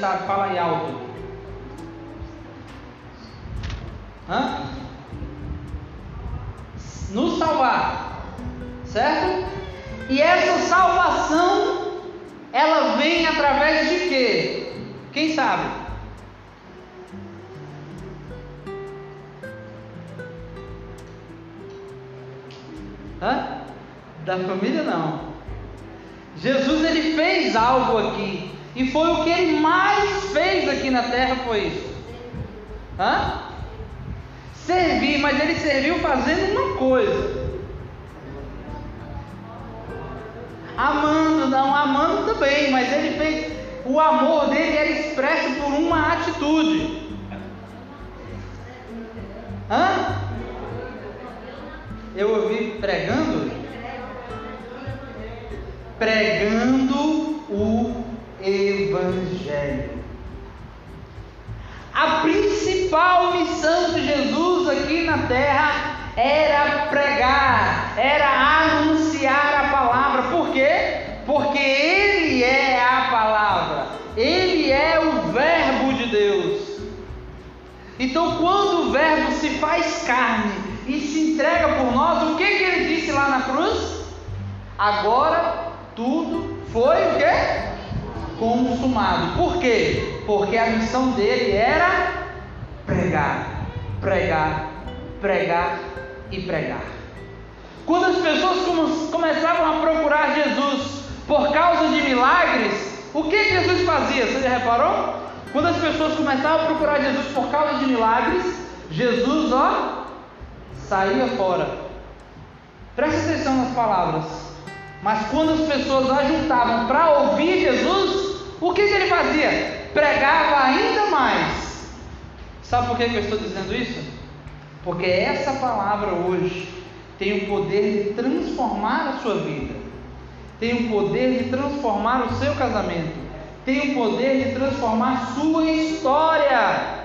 Sabe, fala aí alto. Hã? Nos salvar, certo? E essa salvação, ela vem através de quê? Quem sabe? Hã? Da família não. Jesus ele fez algo aqui. E foi o que ele mais fez aqui na terra foi isso. Hã? Servir, mas ele serviu fazendo uma coisa. Amando, não, amando também, mas ele fez. O amor dele era expresso por uma atitude. Hã? Eu ouvi pregando? Pregando o Evangelho. A principal missão de Jesus aqui na terra era pregar, era anunciar a palavra. Por quê? Porque Ele é a palavra, Ele é o Verbo de Deus. Então, quando o Verbo se faz carne e se entrega por nós, o que, que ele disse lá na cruz? Agora tudo foi o quê? Consumado. Por quê? Porque a missão dele era pregar, pregar, pregar e pregar. Quando as pessoas começavam a procurar Jesus por causa de milagres, o que Jesus fazia? Você já reparou? Quando as pessoas começavam a procurar Jesus por causa de milagres, Jesus, ó, saía fora. Preste atenção nas palavras. Mas quando as pessoas ajuntavam para ouvir Jesus, o que, que ele fazia? Pregava ainda mais. Sabe por que, eu estou dizendo isso? Porque essa palavra hoje tem o poder de transformar a sua vida, tem o poder de transformar o seu casamento, tem o poder de transformar sua história.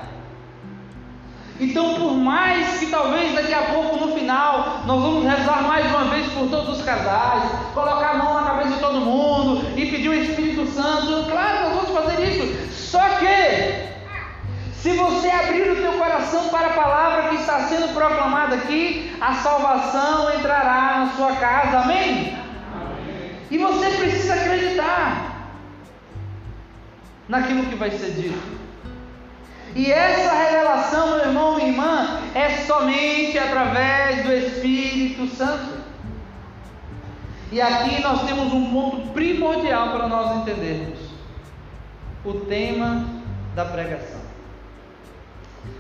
Então, por mais que talvez daqui a pouco no final nós vamos rezar mais uma vez por todos os casais, colocar a mão na cabeça de todo mundo e pedir o Espírito Santo, claro, nós vamos fazer isso. Só que se você abrir o teu coração para a palavra que está sendo proclamada aqui, a salvação entrará na sua casa. Amém? Amém. E você precisa acreditar naquilo que vai ser dito. E essa revelação, meu irmão e irmã, é somente através do Espírito Santo. E aqui nós temos um ponto primordial para nós entendermos: o tema da pregação.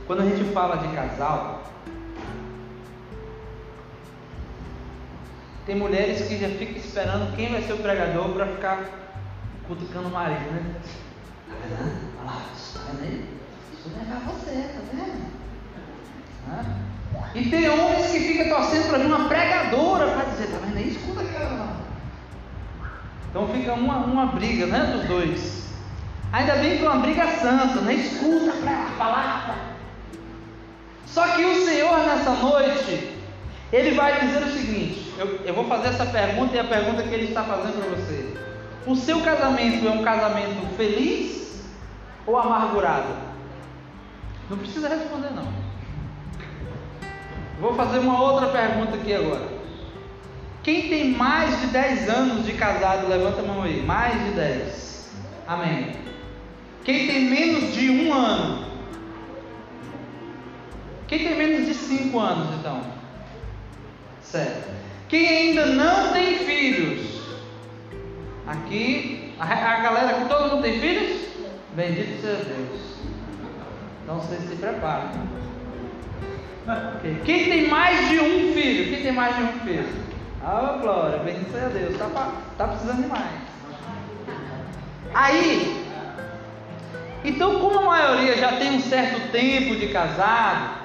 Quando a gente fala de casal, tem mulheres que já ficam esperando quem vai ser o pregador para ficar cutucando o marido, né? Olha lá, está vendo aí? Vou levar você, tá vendo? E tem homens que ficam torcendo para vir uma pregadora para dizer, tá vendo aí? Escuta aquela. Então fica uma, uma briga, né? Dos dois. Ainda bem que é uma briga santa, né? Escuta a palavra. Só que o Senhor nessa noite, Ele vai dizer o seguinte: eu, eu vou fazer essa pergunta e a pergunta que Ele está fazendo para você. O seu casamento é um casamento feliz ou amargurado? Não precisa responder não. Vou fazer uma outra pergunta aqui agora. Quem tem mais de 10 anos de casado, levanta a mão aí. Mais de 10. Amém. Quem tem menos de um ano? Quem tem menos de 5 anos, então? Certo. Quem ainda não tem filhos? Aqui, a, a galera que todo mundo tem filhos? Bendito seja Deus. Então você se prepara. Okay. Quem tem mais de um filho? Quem tem mais de um filho? Ah, glória, bendito a Deus. Está tá precisando de mais. Aí, então, como a maioria já tem um certo tempo de casado,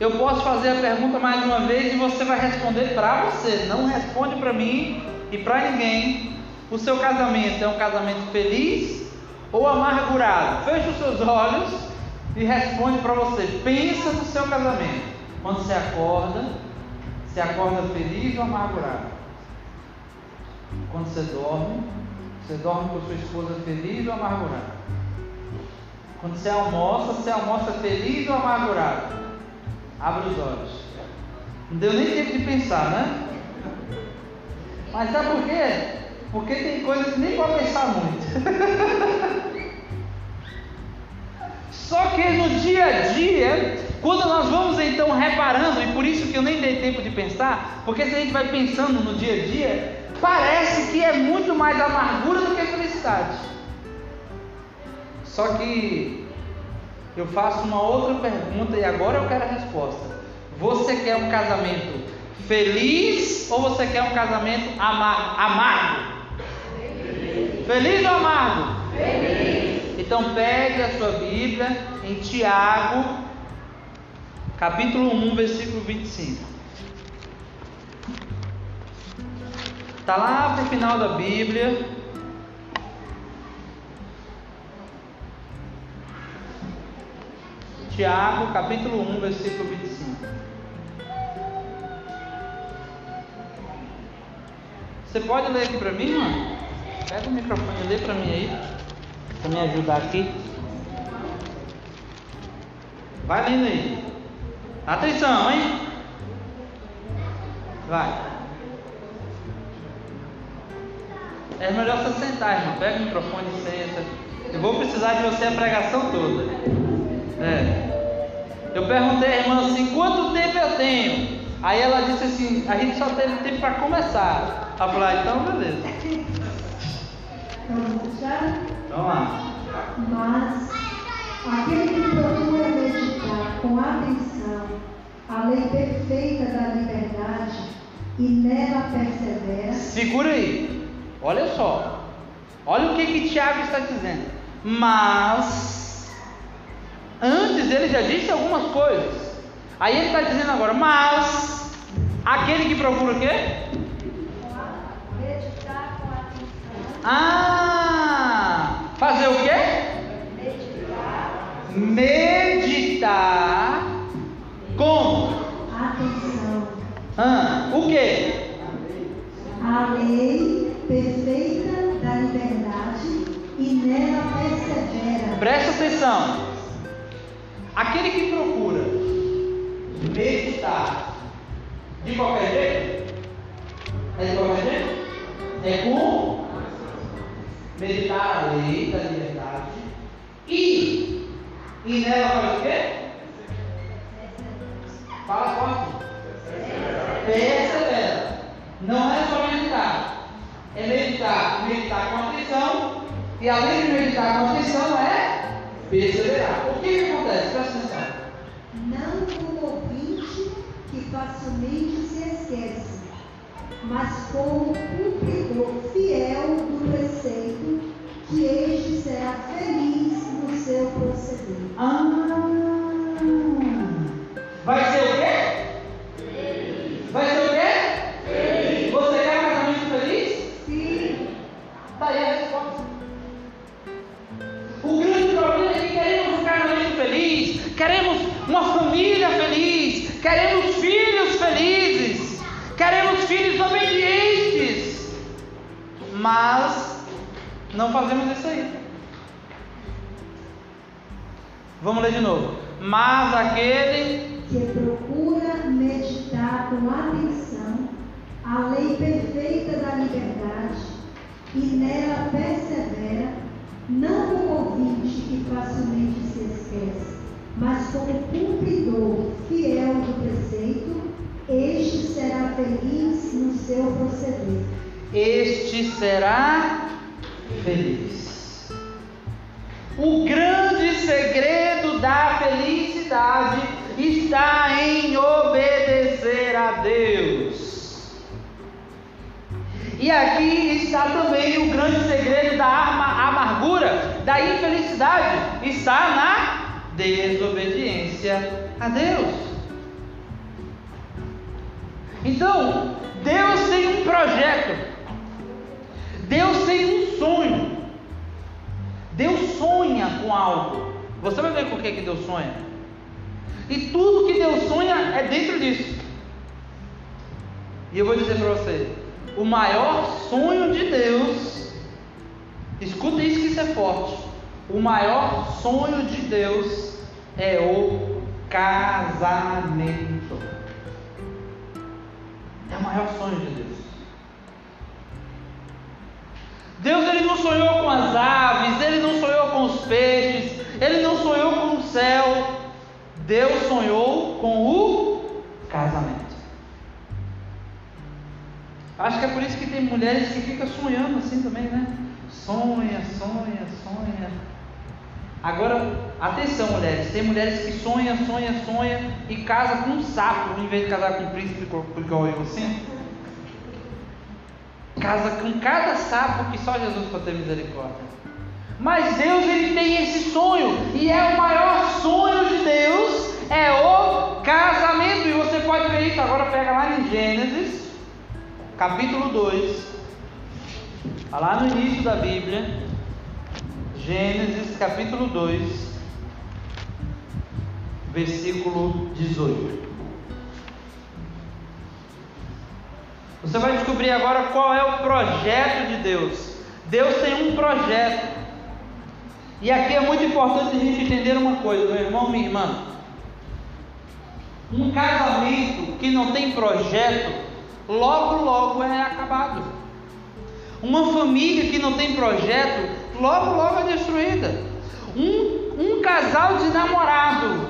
eu posso fazer a pergunta mais uma vez e você vai responder para você. Não responde para mim e para ninguém. O seu casamento é um casamento feliz ou amargurado? Feche os seus olhos e responde para você. Pensa no seu casamento. Quando você acorda, você acorda feliz ou amargurado? Quando você dorme, você dorme com sua esposa feliz ou amargurado? Quando você almoça, você almoça feliz ou amargurado? Abre os olhos. Não deu nem tempo de pensar, né? Mas sabe por quê? Porque tem coisas que nem pode pensar muito. Só que no dia a dia, quando nós vamos então reparando, e por isso que eu nem dei tempo de pensar, porque se a gente vai pensando no dia a dia, parece que é muito mais amargura do que felicidade. Só que eu faço uma outra pergunta e agora eu quero a resposta. Você quer um casamento feliz ou você quer um casamento amargo? Feliz, feliz ou amargo? Feliz. Então pegue a sua Bíblia em Tiago, capítulo 1, versículo 25. Está lá para o final da Bíblia. Tiago, capítulo 1, versículo 25. Você pode ler aqui para mim, irmã? Pega o microfone e lê para mim aí. Para me ajudar aqui. Vai lendo aí. Atenção, hein? Vai. É melhor você sentar, irmão. Pega o microfone e senta. Eu vou precisar de você a pregação toda. É. Eu perguntei à irmã assim: quanto tempo eu tenho? Aí ela disse assim: a gente só teve tempo para começar. Ela falou: ah, então beleza. Vamos já? Vamos lá. Mas aquele que procura meditar com atenção a lei perfeita da liberdade e nela persevera. Segura aí. Olha só. Olha o que que Tiago está dizendo. Mas Antes ele já disse algumas coisas. Aí ele está dizendo agora, mas aquele que procura o quê? Meditar com atenção. Ah, fazer o quê? Meditar. Meditar. Como? Atenção. Ah, o quê? A lei perfeita da liberdade e nela persevera. Presta atenção. Aquele que procura meditar de qualquer jeito, é de qualquer jeito? É com meditar a lei da liberdade e, e nela faz o quê? Fala forte. Persevera. Não é só meditar. É meditar, meditar com atenção. E além de meditar com atenção, é perseverar. O que, que acontece? Presta atenção. Não como ouvinte que facilmente se esquece, mas como cumpridor fiel do preceito, que este será feliz no seu proceder. Ah, vai ser mas não fazemos isso aí. Vamos ler de novo. Mas aquele que procura meditar com atenção a lei perfeita da liberdade e nela persevera, não como ouvinte que facilmente se esquece, mas como cumpridor fiel do preceito, este será feliz no seu proceder. Este será feliz. O grande segredo da felicidade está em obedecer a Deus. E aqui está também o grande segredo da amargura, da infelicidade, está na desobediência a Deus. Então, Deus tem um projeto, Deus tem um sonho, Deus sonha com algo. Você vai ver com o que, que Deus sonha. E tudo que Deus sonha é dentro disso. E eu vou dizer para você: o maior sonho de Deus, escuta isso que isso é forte. O maior sonho de Deus é o casamento. É o maior sonho de Deus. Deus ele não sonhou com as aves, ele não sonhou com os peixes, ele não sonhou com o céu. Deus sonhou com o casamento. Acho que é por isso que tem mulheres que ficam sonhando assim também, né? Sonha, sonha, sonha. Agora, atenção, mulheres. Tem mulheres que sonham, sonham, sonham e casam com um sapo, em vez de casar com um príncipe igual eu assim. Casa com cada sapo que só Jesus pode ter misericórdia. Mas Deus ele tem esse sonho e é o maior sonho de Deus é o casamento. E você pode ver isso agora pega lá em Gênesis capítulo 2 tá lá no início da Bíblia. Gênesis capítulo 2 versículo 18 Você vai descobrir agora qual é o projeto de Deus. Deus tem um projeto. E aqui é muito importante a gente entender uma coisa, meu irmão, minha irmã. Um casamento que não tem projeto, logo, logo é acabado. Uma família que não tem projeto, logo, logo é destruída. Um, um casal de namorado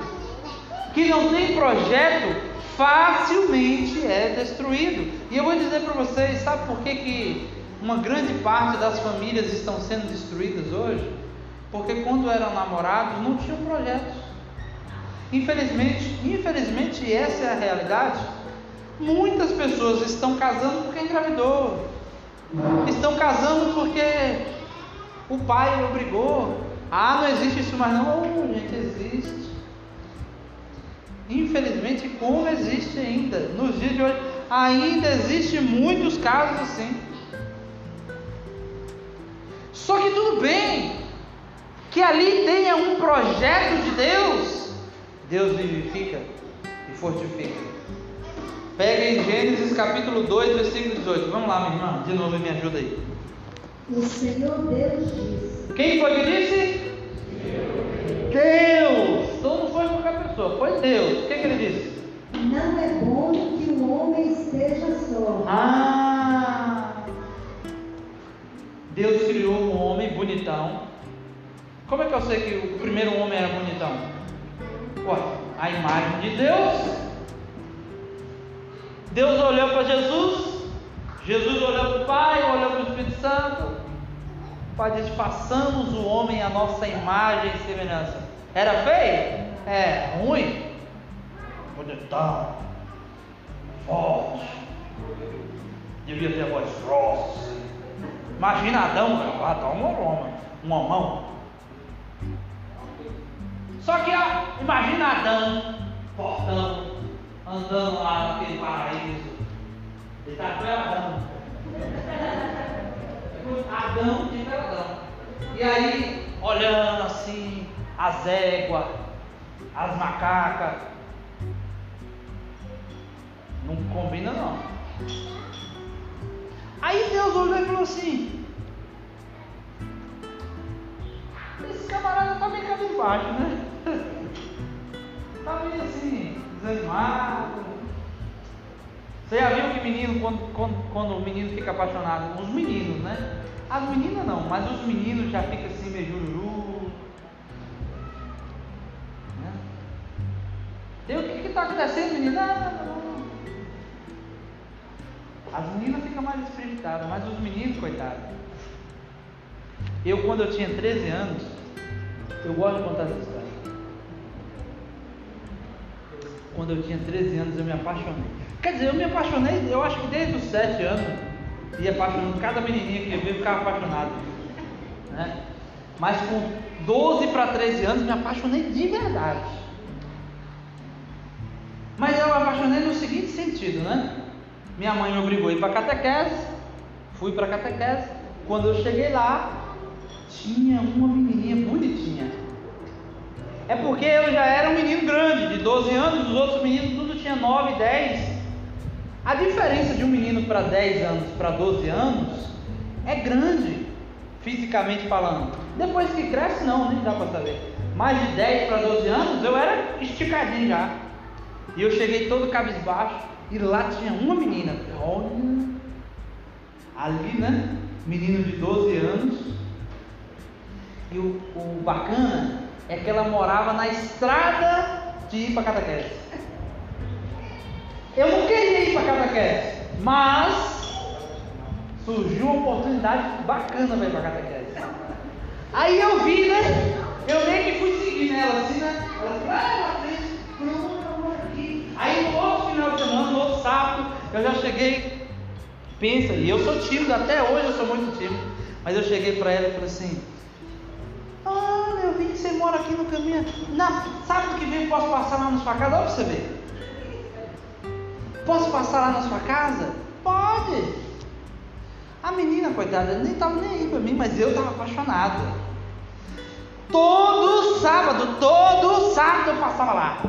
que não tem projeto, facilmente é destruído. E eu vou dizer para vocês, sabe por que, que uma grande parte das famílias estão sendo destruídas hoje? Porque quando eram namorados não tinham projetos. Infelizmente, infelizmente essa é a realidade. Muitas pessoas estão casando porque engravidou. Estão casando porque o pai obrigou. Ah, não existe isso mais não. Oh, gente, existe. Infelizmente, como existe ainda, nos dias de hoje, ainda existe muitos casos assim. Só que tudo bem que ali tenha um projeto de Deus. Deus vivifica e fortifica. Pega em Gênesis capítulo 2, versículo 18. Vamos lá, minha irmã, de novo me ajuda aí. O Senhor Deus disse. Quem foi que disse? Deus. Então não foi qualquer pessoa, foi Deus. O que, que ele disse? Não é bom que o homem esteja só. Ah! Deus criou um homem bonitão. Como é que eu sei que o primeiro homem era bonitão? Ué, a imagem de Deus. Deus olhou para Jesus, Jesus olhou para o Pai, olhou para o Espírito Santo. Pai diz: façamos o homem a nossa imagem e semelhança. Era feio? É. Ruim? Bonitão. Forte. Devia ter voz grossa. Imagina Adão. Adão é um homem. Um homão. Só que ó, imagina Adão, portão, andando lá naquele paraíso. Ele está com Adão. Adão de Adão. E aí, olhando assim, as éguas, as macacas. Não combina não. Aí Deus olhou e falou assim: Esse camarada está meio cabisbaixo, né? Está meio assim, desanimado. Você já viu que menino, quando, quando, quando o menino fica apaixonado, os meninos, né? As meninas não, mas os meninos já ficam assim meio jururu. Né? E o que está acontecendo, menina? Não. As meninas ficam mais espiritadas, mas os meninos, coitados. Eu, quando eu tinha 13 anos, eu gosto de contar essa história. Quando eu tinha 13 anos, eu me apaixonei. Quer dizer, eu me apaixonei, eu acho que desde os 7 anos, ia apaixonando, cada menininha que eu via ficava apaixonado. Né? Mas com 12 para 13 anos, me apaixonei de verdade. Mas eu me apaixonei no seguinte sentido, né? Minha mãe me obrigou a ir para catequese, fui para catequese. Quando eu cheguei lá, tinha uma menininha bonitinha. É porque eu já era um menino grande, de 12 anos, os outros meninos tudo tinha 9, 10. A diferença de um menino para 10 anos para 12 anos é grande, fisicamente falando. Depois que cresce, não, nem dá para saber. Mais de 10 para 12 anos, eu era esticadinho já. E eu cheguei todo cabisbaixo. E lá tinha uma menina. Olha, ali, né? Menino de 12 anos. E o, o bacana é que ela morava na estrada de ir para. Eu não queria ir para catequese, mas surgiu uma oportunidade bacana para ir para catequese. Aí eu vi, né? Eu meio que fui seguindo ela assim, né? Ela ah, na frente, pronto, aqui. Aí no outro final de semana, no outro sábado, eu já cheguei. Pensa, e eu sou tímido, até hoje eu sou muito tímido. Mas eu cheguei para ela e falei assim: Olha, eu vi que você mora aqui no caminho. Na, sábado que vem posso passar lá na sua casa? Olha pra você ver. Posso passar lá na sua casa? Pode. A menina, coitada, nem estava nem aí para mim, mas eu estava apaixonado. Todo sábado, todo sábado eu passava lá.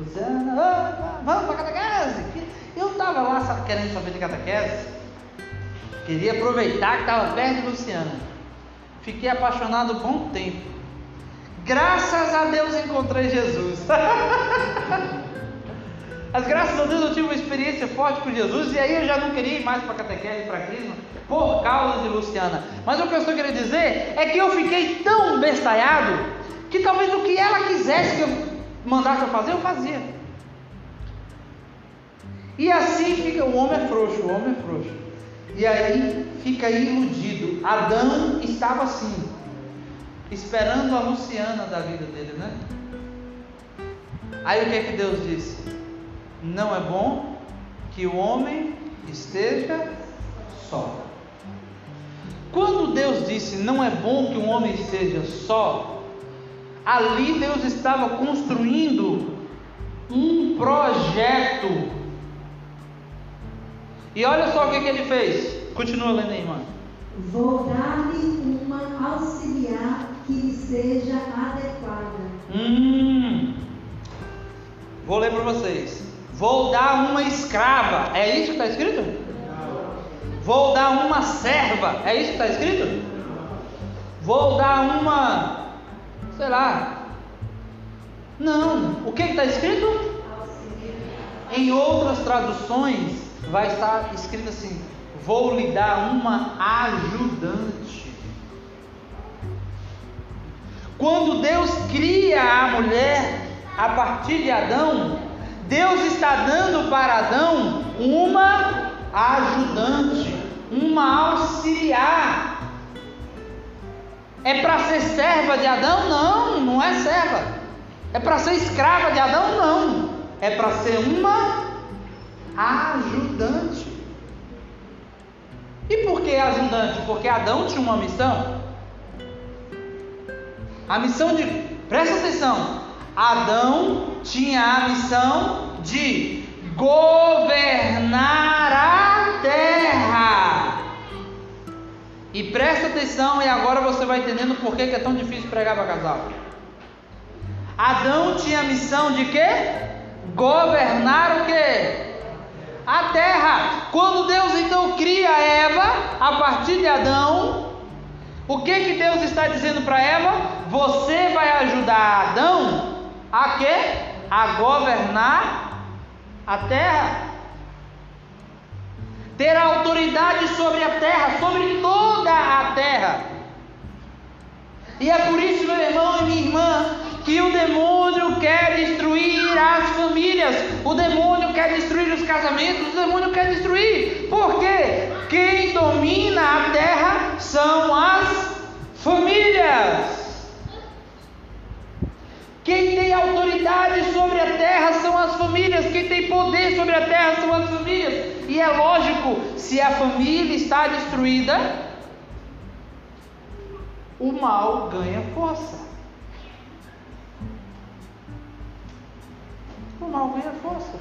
Luciana, vamos para catequese. Eu estava lá sabe, querendo saber de catequese. Queria aproveitar que estava perto de Luciana. Fiquei apaixonado um bom tempo. Graças a Deus encontrei Jesus. Mas graças a Deus eu tive uma experiência forte com Jesus e aí eu já não queria ir mais para catequese, para Crisma, por causa de Luciana. Mas o que eu estou querendo dizer é que eu fiquei tão bestalhado que talvez o que ela quisesse que eu mandasse eu fazer, eu fazia. E assim fica, o homem é frouxo, o homem é frouxo. E aí fica iludido. Adão estava assim, esperando a Luciana da vida dele, né? Aí o que é que Deus disse? Não é bom que o homem esteja só. Quando Deus disse não é bom que um homem esteja só, ali Deus estava construindo um projeto. E olha só o que, que ele fez. Continua lendo aí, irmã. Vou dar-lhe uma auxiliar que lhe seja adequada. Hum, vou ler para vocês. Vou dar uma escrava. É isso que está escrito? Vou dar uma serva. É isso que está escrito? Vou dar uma. Sei lá. Não. O que está escrito? Em outras traduções vai estar escrito assim: Vou lhe dar uma ajudante. Quando Deus cria a mulher a partir de Adão, Deus está dando para Adão uma ajudante, uma auxiliar. É para ser serva de Adão? Não, não é serva. É para ser escrava de Adão? Não. É para ser uma ajudante. E por que ajudante? Porque Adão tinha uma missão. A missão de, presta atenção, Adão tinha a missão de governar a terra. E presta atenção, e agora você vai entendendo por que é tão difícil pregar para casal. Adão tinha a missão de quê? Governar o quê? A terra. Quando Deus então cria Eva a partir de Adão, o que que Deus está dizendo para Eva? Você vai ajudar Adão a quê? A governar a terra. Ter autoridade sobre a terra, sobre toda a terra. E é por isso, meu irmão e minha irmã, que o demônio quer destruir as famílias, o demônio quer destruir os casamentos, o demônio quer destruir. Por quê? Quem domina a terra são as famílias. Quem tem autoridade sobre a terra são as famílias, quem tem poder sobre a terra são as famílias. E é lógico, se a família está destruída, o mal ganha força. O mal ganha força.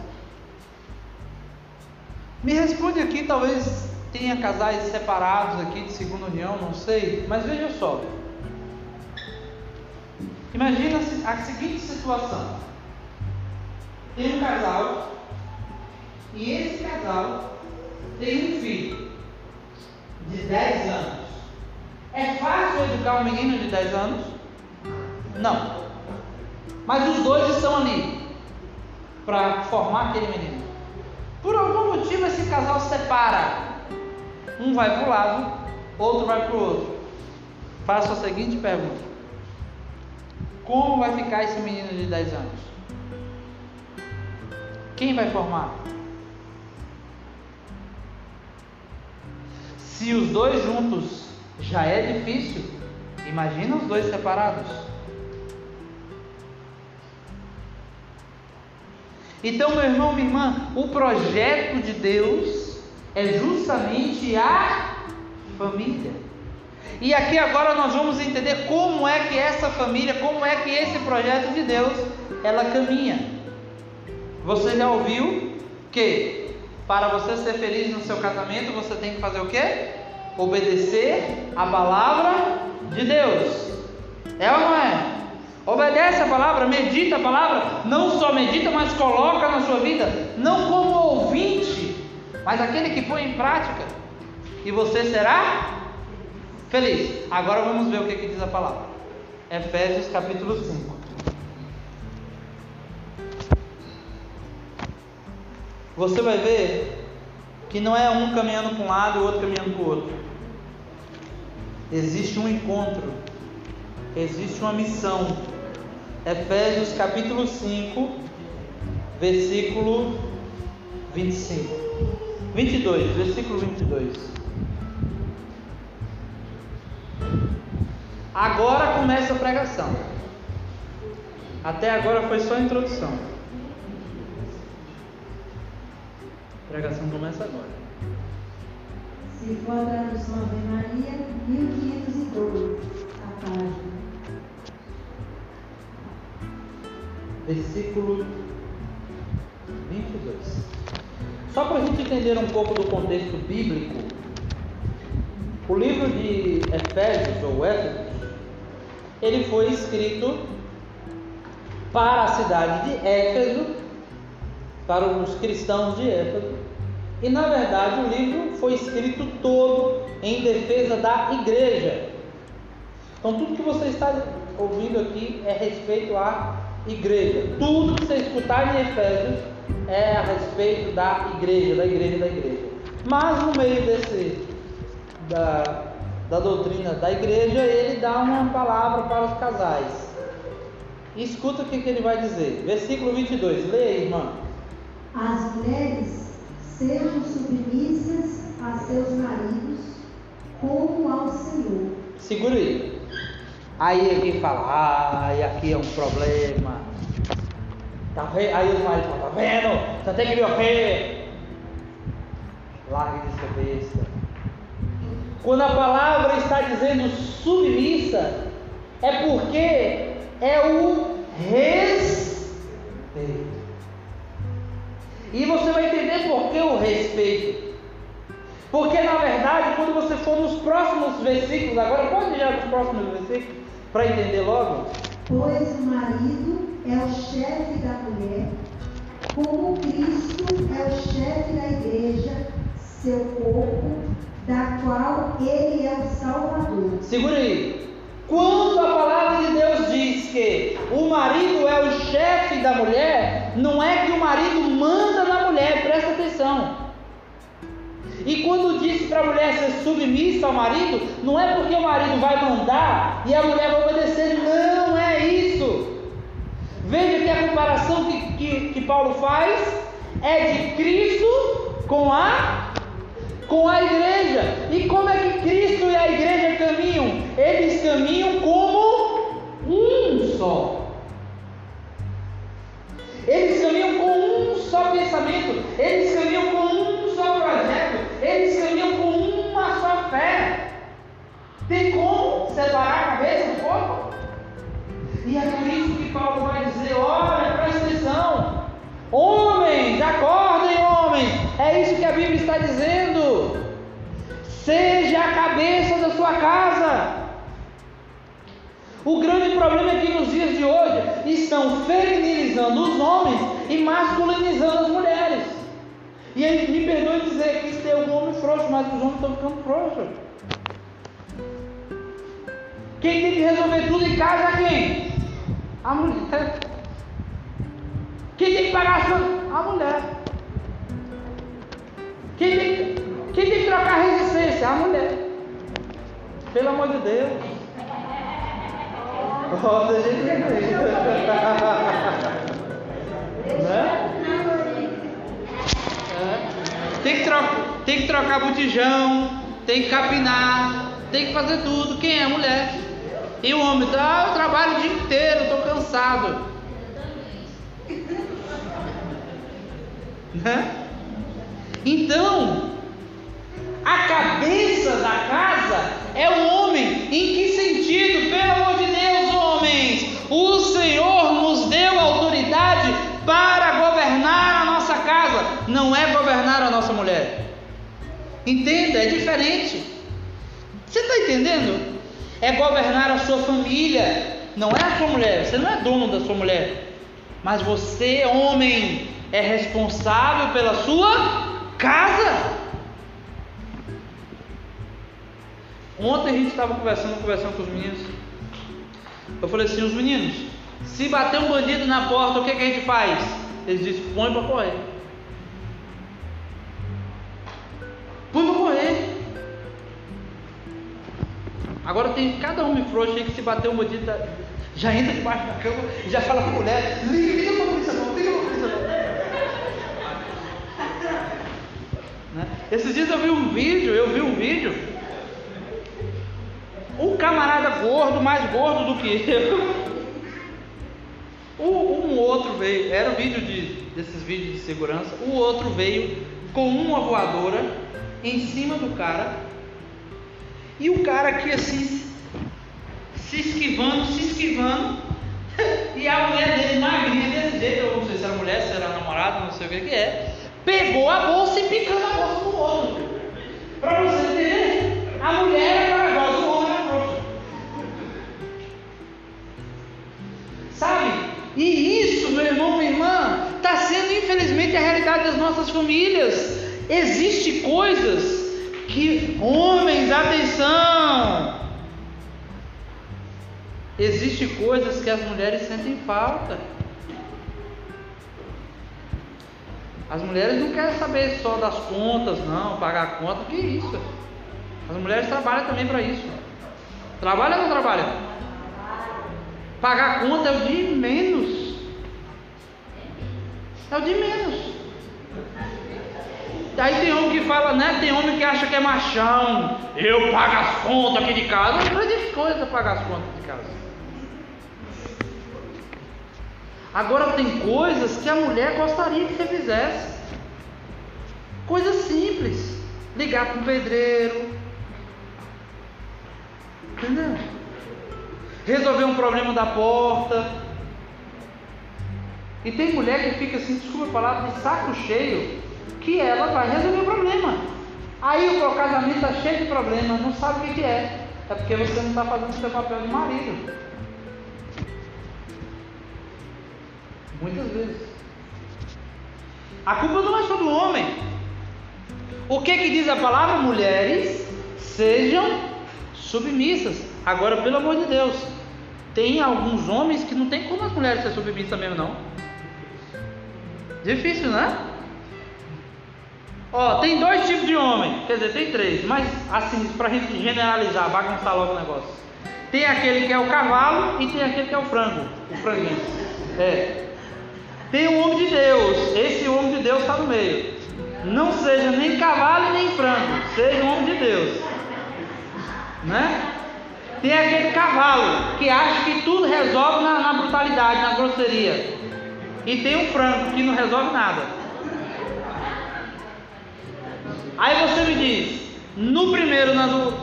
Me responde aqui, talvez tenha casais separados aqui de segunda união, não sei, mas veja só. Imagina a seguinte situação: tem um casal e esse casal tem um filho de 10 anos. É fácil educar um menino de 10 anos? Não. Mas os dois estão ali para formar aquele menino. Por algum motivo esse casal se separa. Um vai para o lado, outro vai para o outro. Faço a seguinte pergunta: Como vai ficar esse menino de 10 anos? Quem vai formar? Se os dois juntos já é difícil, imagina os dois separados. Então, meu irmão, minha irmã, o projeto de Deus é justamente a família. E aqui agora nós vamos entender como é que essa família, como é que esse projeto de Deus, ela caminha. Você já ouviu que para você ser feliz no seu casamento, você tem que fazer o quê? Obedecer a palavra de Deus. É ou não é? Obedece a palavra, medita a palavra, não só medita, mas coloca na sua vida, não como ouvinte, mas aquele que põe em prática, e você será feliz. Agora vamos ver o que, que diz a palavra. Efésios capítulo 5. Você vai ver que não é um caminhando para um lado e o outro caminhando para o outro. Existe um encontro, existe uma missão Efésios capítulo 5, versículo 25. 22, versículo 22. Agora começa a pregação. Até agora foi só a introdução. A pregação começa agora. Se for a tradução Ave Maria, 1512, a página. versículo 22. Só para a gente entender um pouco do contexto bíblico, o livro de Efésios ou Éfesos, ele foi escrito para a cidade de Éfeso, para os cristãos de Éfeso, e na verdade o livro foi escrito todo em defesa da igreja. Então tudo que você está ouvindo aqui é respeito à igreja. Tudo que você escutar em Efésios é a respeito da igreja, da igreja, da igreja. Mas no meio desse da, da doutrina da igreja, ele dá uma palavra para os casais. Escuta o que, que ele vai dizer. Versículo 22. Leia, irmã. As mulheres sejam submissas a seus maridos como ao Senhor. Segura aí. Aí alguém fala, ai, aqui é um problema. Tá vendo? Aí os maridos falam, tá vendo? Você tem que me ouvir. Largue de ser besta. Quando a palavra está dizendo submissa, é porque é o respeito. E você vai entender por que o respeito. Porque na verdade, quando você for nos próximos versículos, agora pode ir nos próximos versículos, para entender logo? Pois o marido é o chefe da mulher, como Cristo é o chefe da igreja, seu corpo, da qual ele é o Salvador. Segura aí. Quando a palavra de Deus diz que o marido é o chefe da mulher, não é que o marido manda na mulher, presta atenção. E quando disse para a mulher ser submissa ao marido, não é porque o marido vai mandar e a mulher vai obedecer, não é isso. Veja que a comparação que, que, que Paulo faz é de Cristo com a com a igreja. E como é que Cristo e a igreja caminham? Eles caminham como um só. Eles caminham com um só pensamento, eles caminham com um só projeto, eles caminham com uma só fé. Tem como separar a cabeça do corpo? E é por isso que Paulo vai dizer: olha, presta atenção. Homens, acordem. É isso que a Bíblia está dizendo. Seja a cabeça da sua casa. O grande problema é que nos dias de hoje estão feminilizando os homens e masculinizando as mulheres. E aí, me perdoe dizer que isso tem um homem frouxo, mas os homens estão ficando frouxos. Quem tem que resolver tudo em casa é quem? A mulher. Quem tem que pagar as contas? A mulher. Quem tem, quem tem que trocar resistência? A mulher. Pelo amor de Deus. Oh, gente né? É. Tem, que trocar, tem que trocar botijão, tem que capinar, tem que fazer tudo. Quem é? A mulher. E o homem, ah, eu trabalho o dia inteiro, estou cansado. Né? Então, a cabeça da casa é o homem. Em que sentido? Pelo amor de Deus, homens, o Senhor nos deu autoridade para governar a nossa casa, não é governar a nossa mulher. Entenda, é diferente. Você está entendendo? É governar a sua família, não é a sua mulher. Você não é dono da sua mulher, mas você, homem, é responsável pela sua casa. Ontem a gente estava conversando, conversando com os meninos. Eu falei assim, os meninos, se bater um bandido na porta, o que, que a gente faz? Eles disseram, põe para correr. Põe para correr. Agora tem cada homem frouxo aí que se bater um bandido, já entra debaixo da cama e já fala para a mulher, liga, liga para a polícia não, liga para a polícia não. Né? Esses dias eu vi um vídeo, eu vi um vídeo, um camarada gordo, mais gordo do que eu. Um, outro veio, era um vídeo de, desses vídeos de segurança, o outro veio com uma voadora em cima do cara, e o cara aqui assim, se esquivando, se esquivando, e a mulher dele magrinha desse jeito, eu não sei se era mulher, se era namorada, não sei o que é, pegou a bolsa e picando a bolsa do outro. Para você entender, a mulher era corajosa, o homem era frouxo. Sabe? E isso, meu irmão, minha irmã, está sendo infelizmente a realidade das nossas famílias. Existem coisas que, homens, atenção! Existem coisas que as mulheres sentem falta. As mulheres não querem saber só das contas, não, pagar a conta, que isso? As mulheres trabalham também para isso. Trabalha ou não trabalha? Pagar a conta é o de menos. É o de menos. Aí tem homem que fala, né? Tem homem que acha que é machão. Eu pago as contas aqui de casa. Não existe coisa pagar as contas de casa. Agora tem coisas que a mulher gostaria que você fizesse. Coisas simples. Ligar para um pedreiro. Entendeu? Resolver um problema da porta. E tem mulher que fica assim, desculpa a palavra, de saco cheio, que ela vai resolver o problema. Aí o casamento está cheio de problemas, não sabe o que, que é. É porque você não está fazendo o seu papel de marido. Muitas vezes. A culpa não é só do homem. O que que diz a palavra? Mulheres sejam submissas. Agora, pelo amor de Deus, tem alguns homens que não tem como as mulheres ser submissas mesmo, não. Difícil, né? Ó, tem dois tipos de homem, quer dizer, tem três, mas assim, para a gente generalizar, bagunçar logo o negócio. Tem aquele que é o cavalo e tem aquele que é o frango, o franguinho. É. Tem o homem de Deus, esse homem de Deus está no meio. Não seja nem cavalo nem frango, seja um homem de Deus. Né? Tem aquele cavalo que acha que tudo resolve na, na brutalidade, na grosseria. E tem um frango que não resolve nada. Aí você me diz, no primeiro,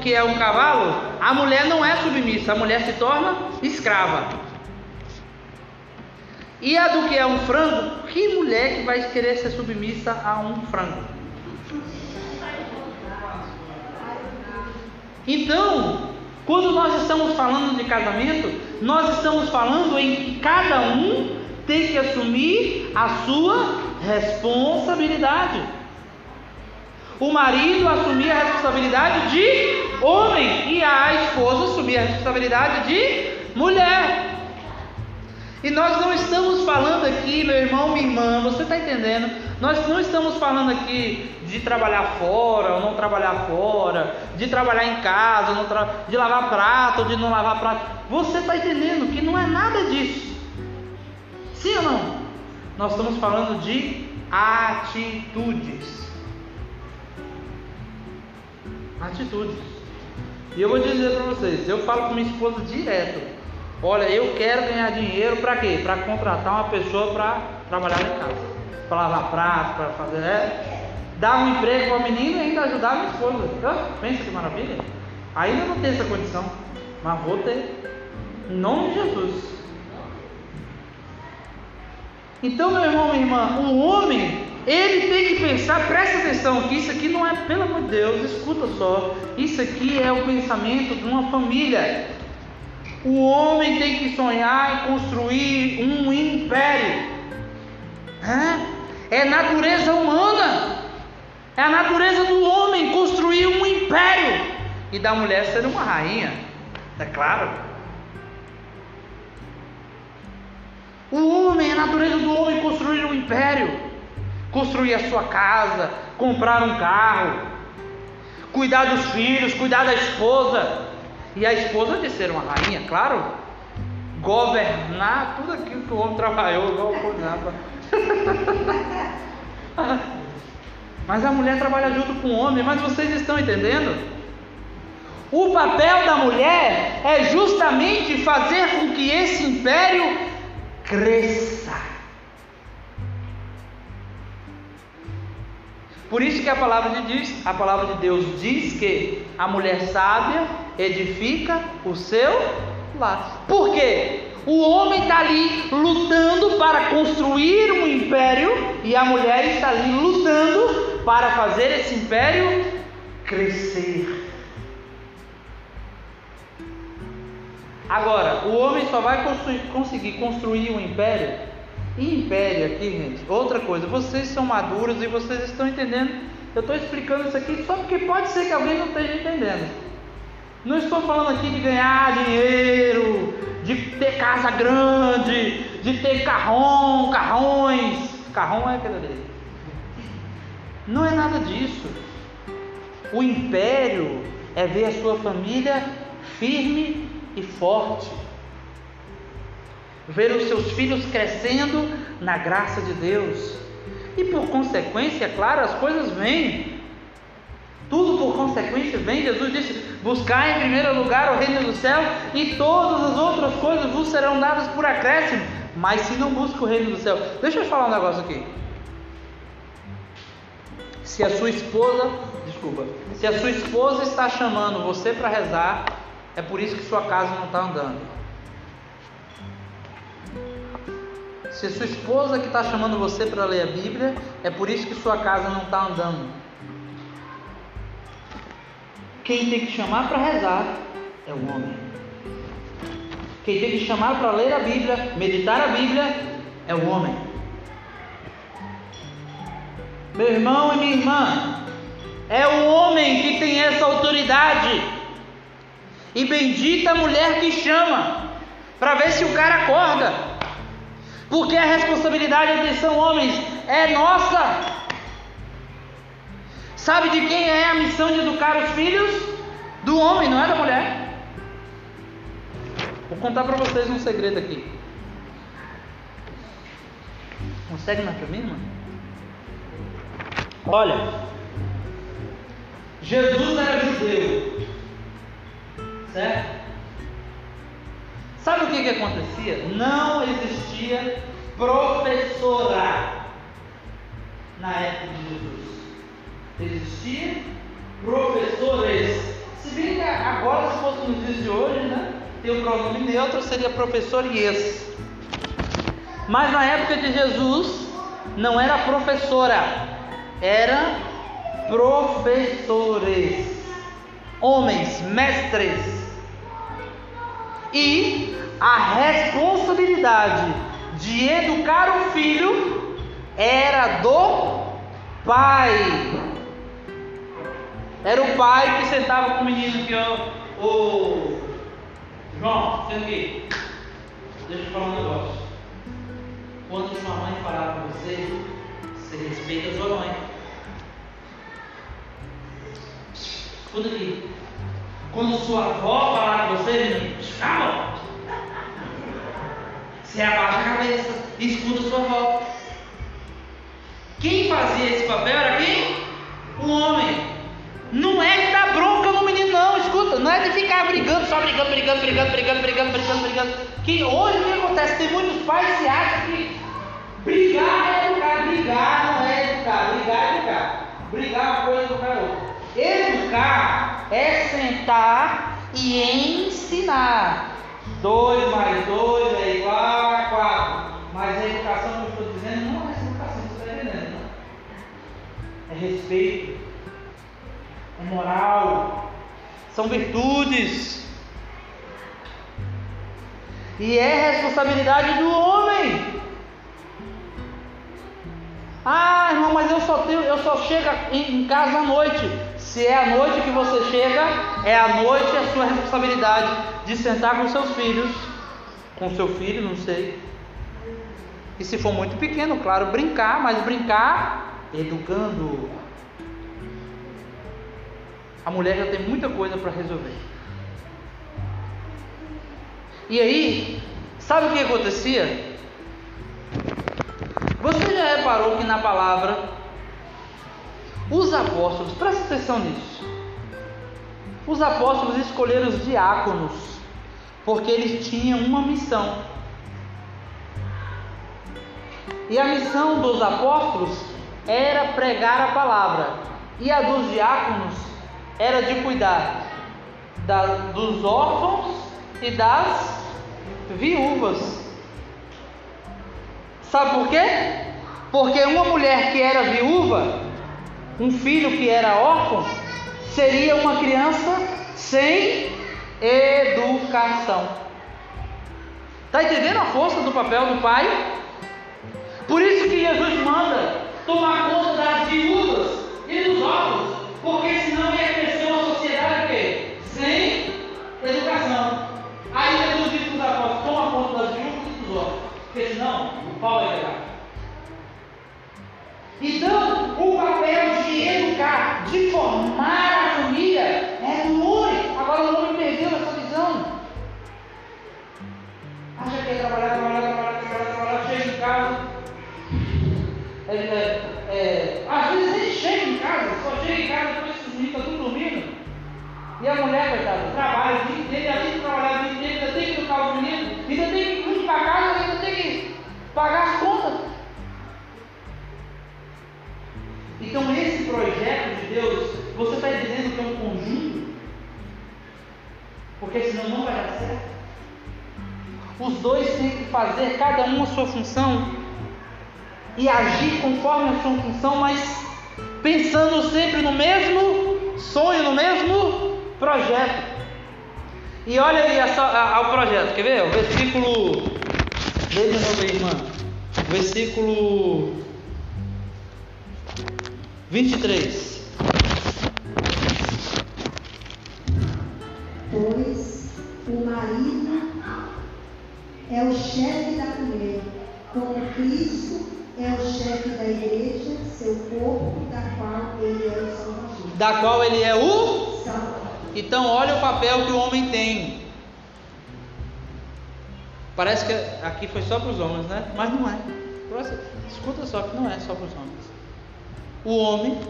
que é um cavalo, a mulher não é submissa, a mulher se torna escrava. E a do que é um frango, que mulher que vai querer ser submissa a um frango? Então, quando nós estamos falando de casamento, nós estamos falando em que cada um tem que assumir a sua responsabilidade. O marido assumia a responsabilidade de homem e a esposa assumia a responsabilidade de mulher. E nós não estamos falando aqui, meu irmão, minha irmã, você está entendendo? Nós não estamos falando aqui de trabalhar fora ou não trabalhar fora, de trabalhar em casa, de lavar prato ou de não lavar prato. Você está entendendo que não é nada disso. Sim ou não? Nós estamos falando de atitudes. Atitudes. E eu vou dizer para vocês, eu falo com minha esposa direto. Olha, eu quero ganhar dinheiro para quê? Para contratar uma pessoa para trabalhar em casa, para lavar prato, para fazer, é, dar um emprego para o menino e ainda ajudar a minha esposa. Ah, pensa que maravilha. Ainda não tenho essa condição, mas vou ter. Em nome de Jesus. Então, meu irmão, minha irmã, um homem, ele tem que pensar, presta atenção que isso aqui não é, pelo amor de Deus, escuta só. Isso aqui é o pensamento de uma família. O homem tem que sonhar em construir um império. É natureza humana. É a natureza do homem construir um império e da mulher ser uma rainha. É claro. O homem, é a natureza do homem construir um império, construir a sua casa, comprar um carro, cuidar dos filhos, cuidar da esposa, e a esposa de ser uma rainha, claro, governar tudo aquilo que o homem trabalhou, igual o mas a mulher trabalha junto com o homem, mas vocês estão entendendo? O papel da mulher é justamente fazer com que esse império cresça. Por isso que a palavra de Deus, a palavra de Deus diz que a mulher sábia edifica o seu lar. Por quê? O homem está ali lutando para construir um império e a mulher está ali lutando para fazer esse império crescer. Agora, o homem só vai construir, conseguir construir um império. E império aqui, gente, outra coisa, vocês são maduros e vocês estão entendendo. Eu estou explicando isso aqui só porque pode ser que alguém não esteja entendendo. Não estou falando aqui de ganhar dinheiro, de ter casa grande, de ter carrão, carrões. Carrão é aquele dele. Não é nada disso. O império é ver a sua família firme e forte. Ver os seus filhos crescendo na graça de Deus. E por consequência, é claro, as coisas vêm. Tudo por consequência vem. Jesus disse: Buscar em primeiro lugar o reino do céu e todas as outras coisas vos serão dadas por acréscimo. Mas se não busca o reino do céu, deixa eu falar um negócio aqui. Se a sua esposa, desculpa, se a sua esposa está chamando você para rezar, é por isso que sua casa não está andando. Se a sua esposa que está chamando você para ler a Bíblia, é por isso que sua casa não está andando. Quem tem que chamar para rezar é o homem. Quem tem que chamar para ler a Bíblia, meditar a Bíblia, é o homem. Meu irmão e minha irmã, é o homem que tem essa autoridade. E bendita a mulher que chama, para ver se o cara acorda. Porque a responsabilidade de são homens é nossa. Sabe de quem é a missão de educar os filhos? Do homem, não é da mulher. Vou contar para vocês um segredo aqui. Consegue mais para mim, irmão? Olha, Jesus era judeu, certo? Sabe o que, que acontecia? Não existia professora na época de Jesus existir professores. Se bem que agora, se fosse nos dias de hoje, né, tem o pronome neutro, seria professor yes. Mas na época de Jesus, não era professora, era professores, homens, mestres. E a responsabilidade de educar o filho era do pai. Era o pai que sentava com o menino que o, o João, senta aqui. Deixa eu falar um negócio. Quando sua mãe falar com você, você respeita a sua mãe. Escuta aqui. Quando sua avó falar com você, menino, calma. Você abaixa a cabeça e escuta sua avó. Quem fazia esse papel era quem? O homem. Não é dar bronca no menino, não, escuta, não é de ficar brigando, só brigando, brigando, brigando, brigando, brigando, brigando, brigando. Que hoje o que acontece? Tem muitos pais que acham que brigar é educar, brigar não é educar, brigar é educar. Brigar é uma coisa, educar é. Educar é sentar e ensinar. Dois mais dois é igual a quatro. Mas a educação que eu estou dizendo não é essa educação, você está entendendo, não? É respeito moral, são virtudes. E é responsabilidade do homem. Ah, irmão, mas eu só tenho, eu só chego em casa à noite. Se é à noite que você chega, é à noite a sua responsabilidade de sentar com seus filhos, com seu filho, não sei. E se for muito pequeno, claro, brincar, mas brincar educando, a mulher já tem muita coisa para resolver. E aí, sabe o que acontecia? Você já reparou que na palavra os apóstolos, presta atenção nisso. Os apóstolos escolheram os diáconos porque eles tinham uma missão. E a missão dos apóstolos era pregar a palavra, e a dos diáconos era de cuidar da, dos órfãos e das viúvas. Sabe por quê? Porque uma mulher que era viúva, um filho que era órfão, seria uma criança sem educação. Está entendendo a força do papel do pai? Por isso que Jesus manda Mas não é. Escuta só que não é só para os homens. O homem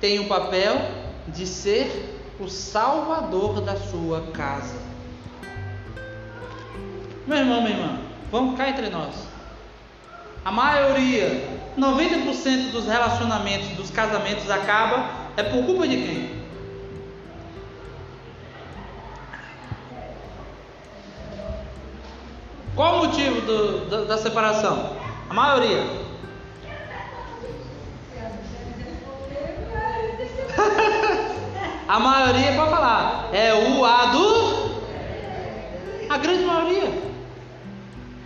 tem o papel de ser o salvador da sua casa. Meu irmão, minha irmã, vamos cá entre nós. A maioria, 90% dos relacionamentos, dos casamentos acaba é por culpa de quem? Qual o motivo do, da, da separação? A maioria. a maioria pode falar, é o A do. A grande maioria.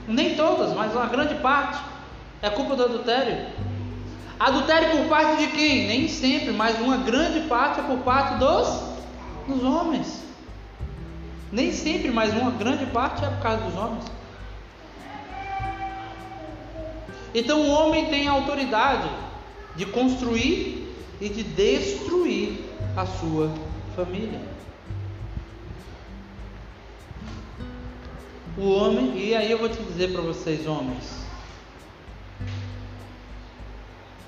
Nem todas, mas uma grande parte. É culpa do adultério. Adultério por parte de quem? Nem sempre, mas uma grande parte é por parte dos, dos homens. Nem sempre, mas uma grande parte é por causa dos homens. Então o homem tem a autoridade de construir e de destruir a sua família. O homem, e aí eu vou te dizer para vocês, homens,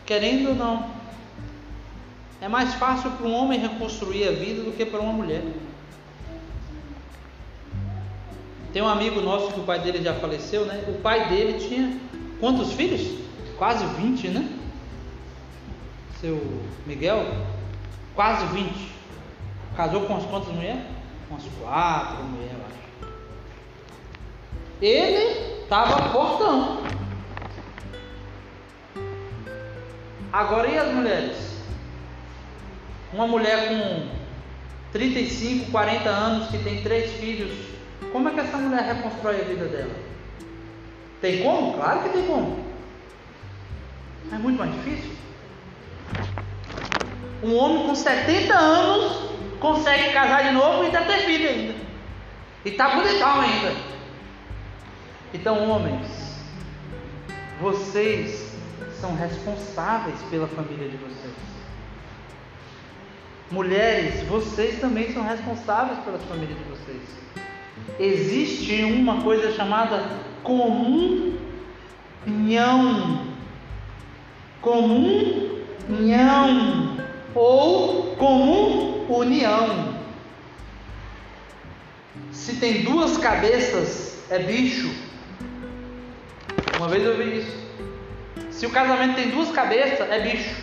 querendo ou não, é mais fácil para um homem reconstruir a vida do que para uma mulher. Tem um amigo nosso que o pai dele já faleceu, né? O pai dele tinha quantos filhos? Quase 20, né? Seu Miguel? Quase 20. Casou com as quantas mulheres? Umas quatro mulheres, eu acho. Ele estava fortão. Agora e as mulheres? Uma mulher com 35, 40 anos que tem três filhos, como é que essa mulher reconstrói a vida dela? Tem como? Claro que tem como. É muito mais difícil. Um homem com 70 anos consegue casar de novo e ainda ter filho ainda. E tá bonitão ainda. Então, homens, vocês são responsáveis pela família de vocês. Mulheres, vocês também são responsáveis pela família de vocês. Existe uma coisa chamada comunhão. Comunhão ou comum união. Se tem duas cabeças, é bicho. Uma vez eu vi isso. Se o casamento tem duas cabeças, é bicho.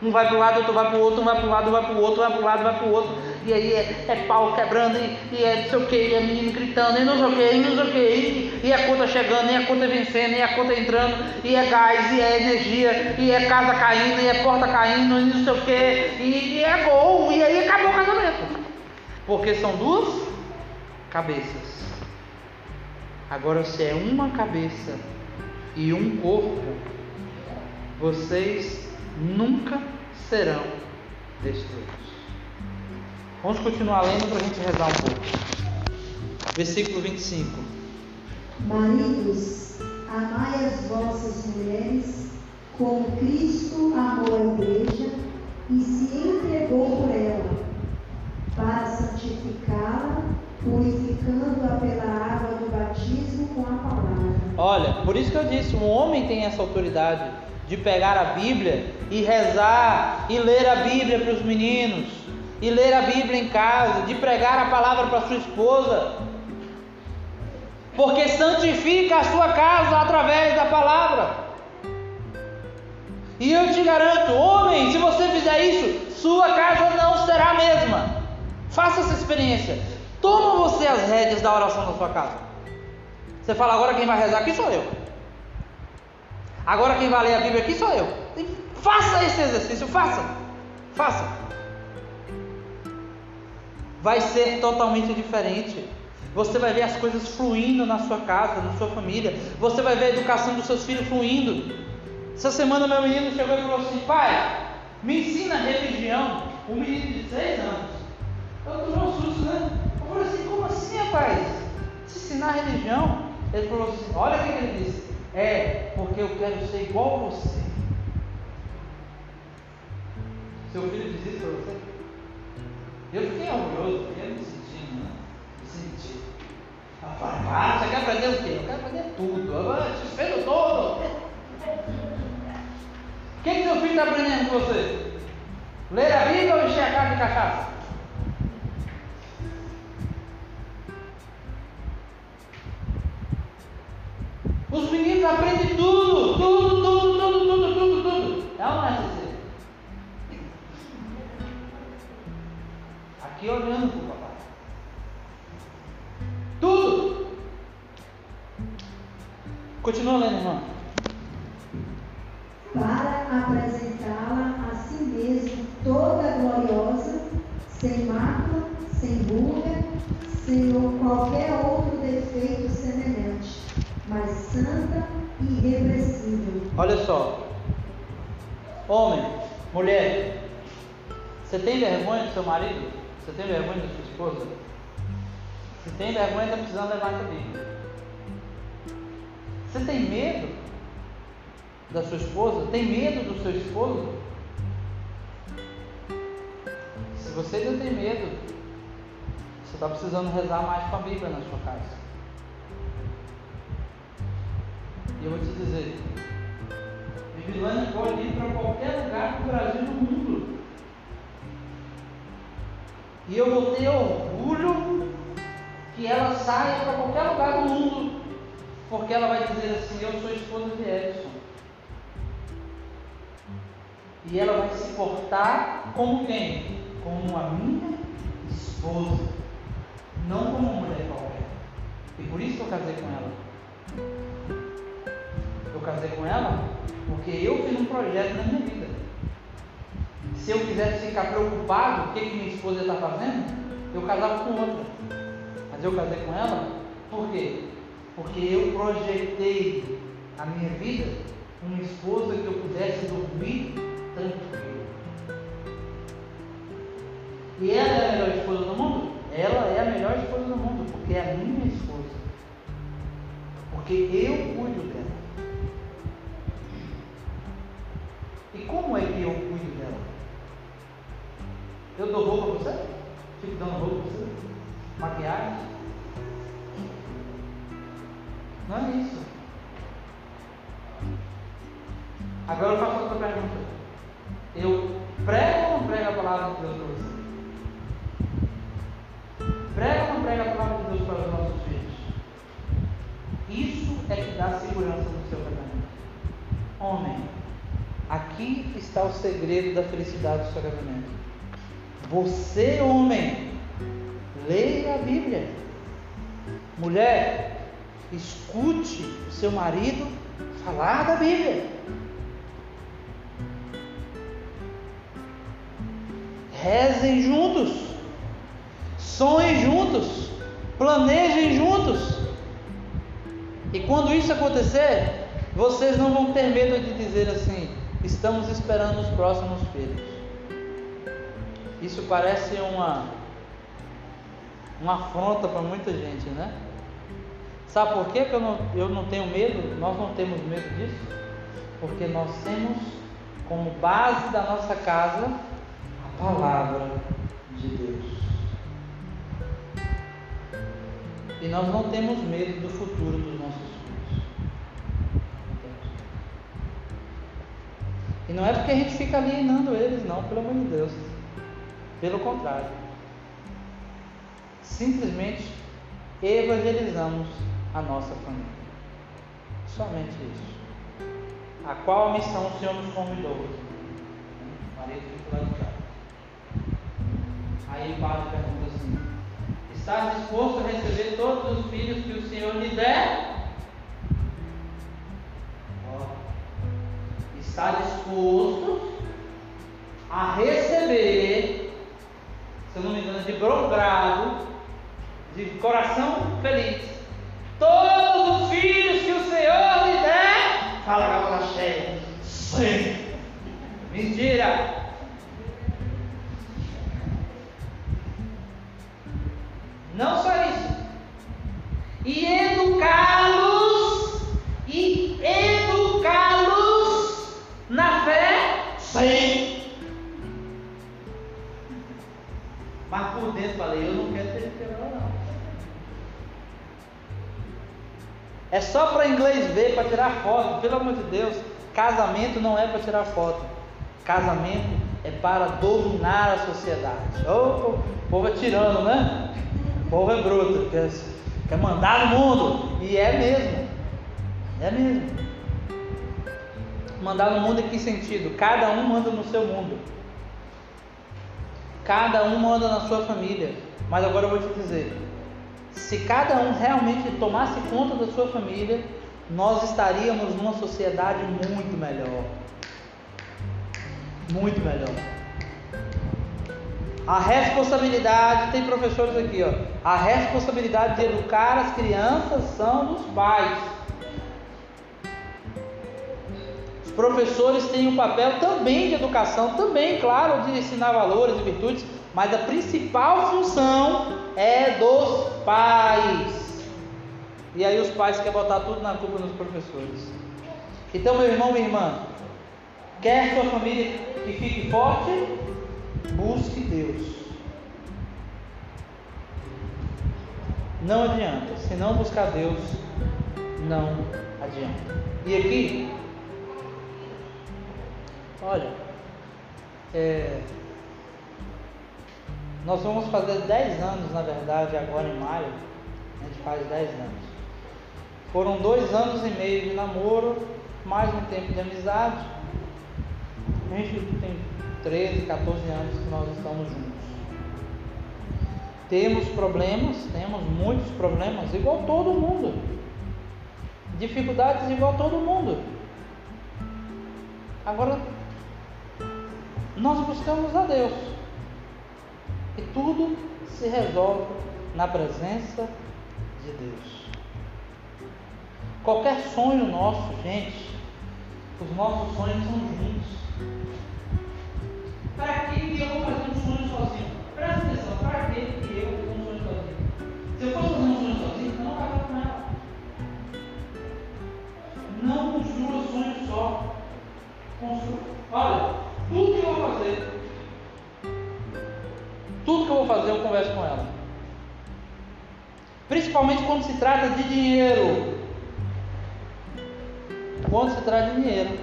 Um vai para um lado, outro vai para o outro, um vai para um lado, vai para o outro, vai para um lado, vai para o outro. E aí é, é pau quebrando, e, e, é não sei o que, e é menino gritando, e não sei o que, e não sei o que, e, e a conta chegando, e a conta vencendo, e a conta entrando, e é gás, e é energia, e é casa caindo, e é porta caindo, e não sei o que, e, e é gol, e aí acabou o casamento. Porque são duas cabeças. Agora se é uma cabeça e um corpo, vocês nunca serão destruídos. Vamos continuar lendo para a gente rezar um pouco. Versículo 25. Maridos, amai as vossas mulheres como Cristo amou a igreja e se entregou por ela, para santificá-la, purificando-a pela água do batismo com a palavra. Olha, por isso que eu disse, um homem tem essa autoridade de pegar a Bíblia e rezar e ler a Bíblia para os meninos, e ler a Bíblia em casa, de pregar a palavra para sua esposa, porque santifica a sua casa através da palavra. E eu te garanto, homem, se você fizer isso, sua casa não será a mesma. Faça essa experiência. Toma você as rédeas da oração da sua casa. Você fala agora quem vai rezar aqui sou eu. Agora quem vai ler a Bíblia aqui sou eu. Faça esse exercício, faça. Faça. Vai ser totalmente diferente. Você vai ver as coisas fluindo na sua casa, na sua família. Você vai ver a educação dos seus filhos fluindo. Essa semana meu menino chegou e falou assim: Pai, me ensina religião. Um menino de seis anos. Eu tomei um susto, né? Eu falei assim: Como assim, rapaz? Se ensinar religião? Ele falou assim: Olha o que ele disse. É porque eu quero ser igual a você. Seu filho diz isso para você? Eu fiquei orgulhoso, fiquei me sentindo, né? Me senti. Ela fala, ah, você quer aprender o quê? Eu quero aprender tudo. Eu te espero todo. O que, que seu filho está aprendendo com você? Ler a Bíblia ou encher a cara de cachaça? Os meninos aprendem Continua lendo, irmão. Para apresentá-la a si mesmo toda gloriosa, sem mácula, sem ruga, sem qualquer outro defeito semelhante mas santa e irrepreensível. Olha só. Homem, mulher, você tem vergonha do seu marido? Você tem vergonha da sua esposa? Se tem vergonha, está precisando levar a Bíblia. Você tem medo da sua esposa? Tem medo do seu esposo? Se você não tem medo, você está precisando rezar mais com a Bíblia na sua casa. E eu vou te dizer, Vivilane pode ir para qualquer lugar do Brasil do mundo. E eu vou ter orgulho que ela saia para qualquer lugar do mundo. Porque ela vai dizer assim, eu sou esposa de Edson. E ela vai se portar como quem? Como a minha esposa. Não como uma mulher qualquer. E por isso eu casei com ela. Eu casei com ela porque eu fiz um projeto na minha vida. Se eu quisesse ficar preocupado o que, que minha esposa está fazendo, eu casava com outra. Mas eu casei com ela por quê? Porque eu projetei a minha vida uma esposa que eu pudesse dormir tranquilo. E ela é a melhor esposa do mundo? Ela é a melhor esposa do mundo, porque é a minha esposa. Porque eu cuido dela. E como é que eu cuido dela? Eu dou roupa para você? Fico dando roupa para você? Maquiagem? Não é isso. Agora eu faço outra pergunta. Eu prego ou não prego a palavra de Deus para você? Prega ou não prega a palavra de Deus para os nossos filhos? Isso é que dá segurança no seu casamento. Homem, aqui está o segredo da felicidade do seu casamento. Você, homem, leia a Bíblia. Mulher, escute o seu marido falar da Bíblia. Rezem juntos. Sonhem juntos, planejem juntos. E quando isso acontecer, vocês não vão ter medo de dizer assim: estamos esperando os próximos filhos. Isso parece uma uma afronta para muita gente, né? Sabe por que, que eu, não, eu não tenho medo? Nós não temos medo disso? Porque nós temos como base da nossa casa a palavra de Deus. E nós não temos medo do futuro dos nossos filhos. E não é porque a gente fica alienando eles, não, pelo amor de Deus. Pelo contrário. Simplesmente evangelizamos a nossa família. Somente isso. A qual missão o Senhor nos convidou? Marido cá. Aí padre pergunta assim: Está disposto a receber todos os filhos que o Senhor lhe der? Está disposto a receber, se eu não me engano, de bom grado, de coração feliz, todos os filhos que o Senhor lhe der? Fala com a boca cheia. Sim. Mentira. Não só isso. E educá-los e educá-los na fé. Sim. Mas por dentro falei, eu não quero ter terror não. É só para inglês ver, para tirar foto. Pelo amor de Deus, casamento não é para tirar foto. Casamento é para dominar a sociedade. O povo é tirando, né? O povo é bruto, quer, quer mandar no mundo. E é mesmo. É mesmo. Mandar no mundo em que sentido? Cada um manda no seu mundo. Cada um manda na sua família. Mas agora eu vou te dizer: se cada um realmente tomasse conta da sua família, nós estaríamos numa sociedade muito melhor. Muito melhor. A responsabilidade, tem professores aqui, ó. A responsabilidade de educar as crianças são dos pais. Os professores têm um papel também de educação, também, claro, de ensinar valores e virtudes, mas a principal função é dos pais. E aí os pais querem botar tudo na culpa dos professores. Então, meu irmão, minha irmã, quer sua família que fique forte? Busque Deus. Não adianta. Se não buscar Deus, não adianta. E aqui, olha, é, nós vamos fazer 10 anos, na verdade, agora em maio. A gente faz 10 anos. Foram dois anos e meio de namoro, mais um tempo de amizade. A gente tem 13, 14 anos que nós estamos juntos. Temos problemas, temos muitos problemas, igual todo mundo. Dificuldades igual todo mundo. Agora, nós buscamos a Deus. E tudo se resolve na presença de Deus. Qualquer sonho nosso, gente, os nossos sonhos são juntos. Para que eu vou fazer um sonho sozinho? Presta atenção, para que eu vou um sonho sozinho? Se eu fosse fazer um sonho sozinho, não acaba com ela. Não construa sonho só. Construa. Olha, que eu vou fazer, eu converso com ela. Principalmente quando se trata de dinheiro. Quando se trata de dinheiro,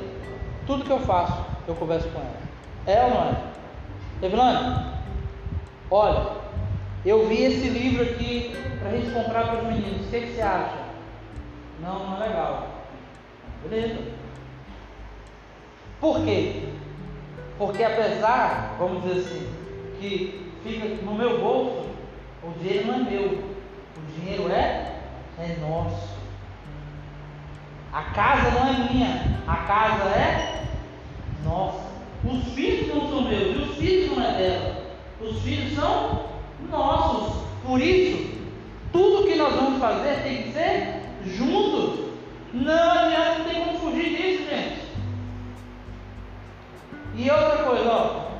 tudo que eu faço, eu converso com ela. É ou não é? Evelane, olha, eu vi esse livro aqui para a gente comprar para os meninos. O que, que você acha? Não, não é legal. Beleza. Por quê? Porque apesar, vamos dizer assim, que fica no meu bolso, o dinheiro não é meu. O dinheiro é, é nosso. A casa não é minha, a casa é nossa. Os filhos não são meus e os filhos não é dela. Os filhos são nossos. Por isso, tudo que nós vamos fazer tem que ser juntos. Não adianta, não tem como fugir disso, gente. E outra coisa, ó.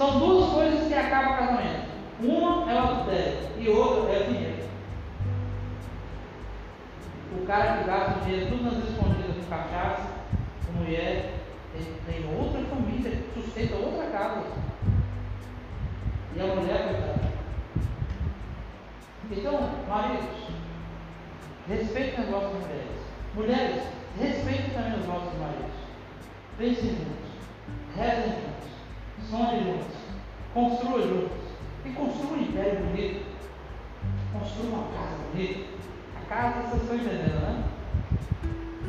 São duas coisas que acabam o casamento. Uma é o adultério e outra é o dinheiro. O cara que gasta o dinheiro tudo nas escondidas com cachaça, com mulher, ele tem outra família, sustenta outra casa. E a mulher, coitada. Então, maridos, respeitem as vossas mulheres. Mulheres, respeitem também os vossos maridos. Pensem juntos, rezem juntos, sonhem juntos, construam juntos. E construam um império bonito. Construam uma casa bonita. A casa, vocês estão entendendo, né?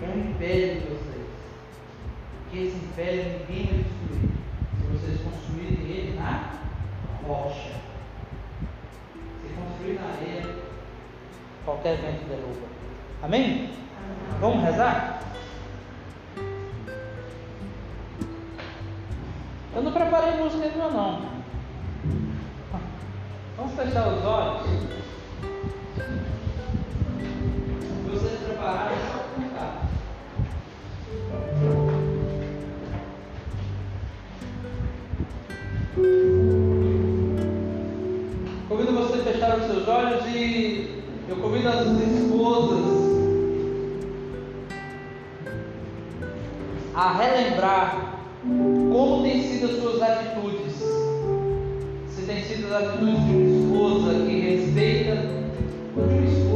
É um império de vocês que esse império ninguém vai destruir, se vocês construírem ele na rocha. Se construir na areia, qualquer vento derruba. Amém? Amém? Vamos rezar? Eu não preparei música ainda não. Vamos fechar os olhos. Vocês prepararam? Convido você a fechar os seus olhos e eu convido as esposas a relembrar como têm sido as suas atitudes. Se têm sido as atitudes de uma esposa que respeita de uma esposa